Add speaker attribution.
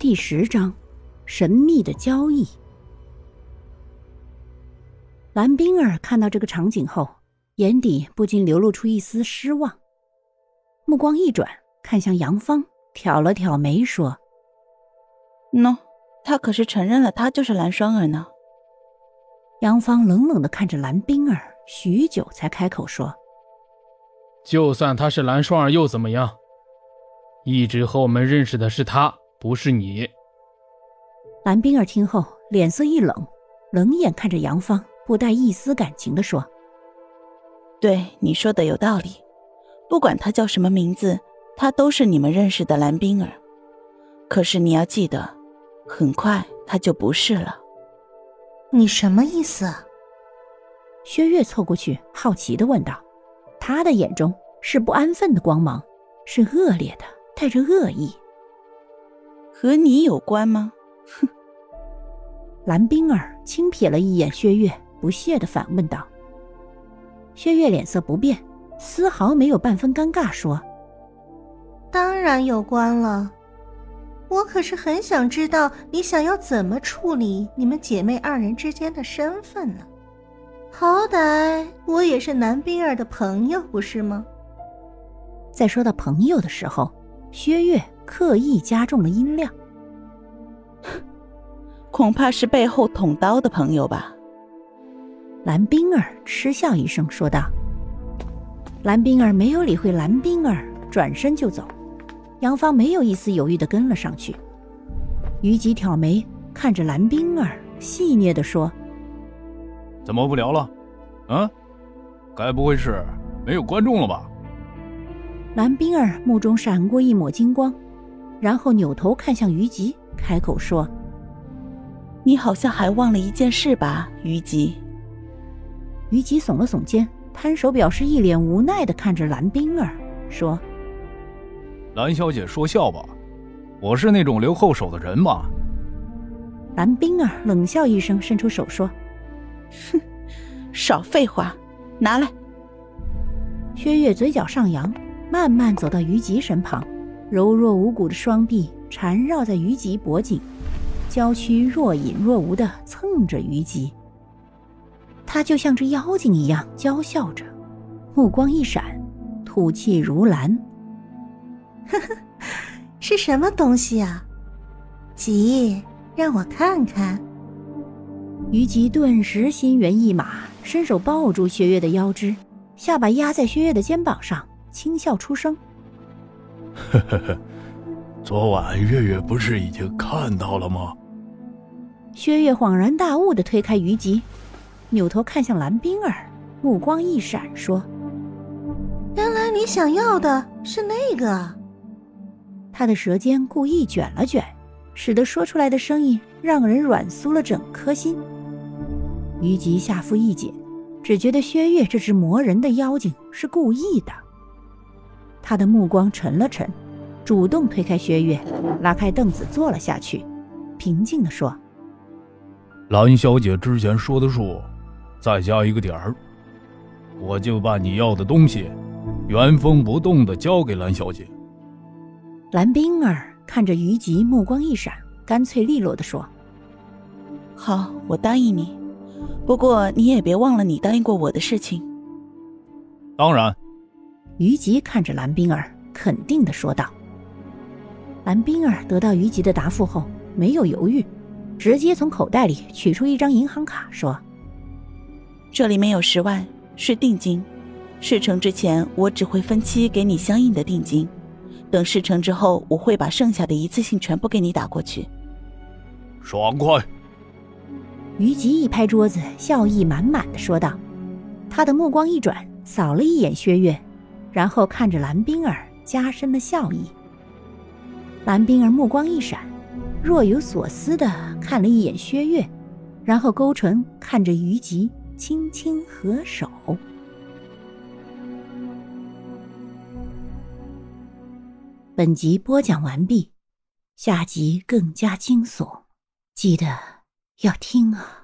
Speaker 1: 第十章，神秘的交易。蓝冰儿看到这个场景后，眼底不禁流露出一丝失望，目光一转，看向杨芳，挑了挑眉说：“
Speaker 2: 喏，他可是承认了，他就是蓝双儿呢。”
Speaker 1: 杨芳冷冷的看着蓝冰儿，许久才开口说：“
Speaker 3: 就算他是蓝双儿又怎么样？一直和我们认识的是他。”不是你，
Speaker 1: 蓝冰儿听后脸色一冷，冷眼看着杨芳，不带一丝感情的说：“
Speaker 2: 对你说的有道理，不管他叫什么名字，他都是你们认识的蓝冰儿。可是你要记得，很快他就不是了。
Speaker 4: 你什么意思？”
Speaker 1: 薛岳凑过去，好奇的问道：“他的眼中是不安分的光芒，是恶劣的，带着恶意。”
Speaker 2: 和你有关吗？哼！
Speaker 1: 蓝冰儿轻瞥了一眼薛岳，不屑的反问道。薛岳脸色不变，丝毫没有半分尴尬，说：“
Speaker 4: 当然有关了，我可是很想知道你想要怎么处理你们姐妹二人之间的身份呢？好歹我也是蓝冰儿的朋友，不是吗？”
Speaker 1: 在说到朋友的时候，薛月。刻意加重了音量，
Speaker 2: 恐怕是背后捅刀的朋友吧。
Speaker 1: 蓝冰儿嗤笑一声说道。蓝冰儿没有理会蓝冰儿，转身就走。杨芳没有一丝犹豫的跟了上去。虞姬挑眉看着蓝冰儿，戏谑的说：“
Speaker 5: 怎么不聊了？啊？该不会是没有观众了吧？”
Speaker 1: 蓝冰儿目中闪过一抹金光。然后扭头看向虞吉，开口说：“
Speaker 2: 你好像还忘了一件事吧，虞吉。”
Speaker 1: 虞吉耸了耸肩，摊手表示一脸无奈的看着蓝冰儿，说：“
Speaker 5: 蓝小姐说笑吧，我是那种留后手的人吗？”
Speaker 1: 蓝冰儿冷笑一声，伸出手说：“
Speaker 2: 哼，少废话，拿来。”
Speaker 1: 薛岳嘴角上扬，慢慢走到虞吉身旁。柔弱无骨的双臂缠绕在虞姬脖颈，娇躯若隐若无的蹭着虞姬。他就像只妖精一样娇笑着，目光一闪，吐气如兰。
Speaker 4: 呵呵，是什么东西啊？急，让我看看。
Speaker 1: 虞姬顿时心猿意马，伸手抱住薛岳的腰肢，下巴压在薛岳的肩膀上，轻笑出声。
Speaker 5: 呵呵呵，昨晚月月不是已经看到了吗？
Speaker 1: 薛月恍然大悟的推开虞吉，扭头看向蓝冰儿，目光一闪，说：“
Speaker 4: 原来你想要的是那个。”
Speaker 1: 他的舌尖故意卷了卷，使得说出来的声音让人软酥了整颗心。虞吉下腹一紧，只觉得薛月这只磨人的妖精是故意的。他的目光沉了沉，主动推开薛岳，拉开凳子坐了下去，平静地说：“
Speaker 5: 蓝小姐之前说的数，再加一个点儿，我就把你要的东西原封不动的交给蓝小姐。”
Speaker 1: 蓝冰儿看着虞姬，目光一闪，干脆利落地说：“
Speaker 2: 好，我答应你。不过你也别忘了你答应过我的事情。”
Speaker 5: 当然。
Speaker 1: 虞姬看着蓝冰儿，肯定的说道。蓝冰儿得到于吉的答复后，没有犹豫，直接从口袋里取出一张银行卡，说：“
Speaker 2: 这里面有十万，是定金。事成之前，我只会分期给你相应的定金。等事成之后，我会把剩下的一次性全部给你打过去。”
Speaker 5: 爽快！
Speaker 1: 于吉一拍桌子，笑意满满的说道。他的目光一转，扫了一眼薛月。然后看着蓝冰儿，加深了笑意。蓝冰儿目光一闪，若有所思的看了一眼薛岳，然后勾唇看着虞姬，轻轻合手。本集播讲完毕，下集更加惊悚，记得要听啊！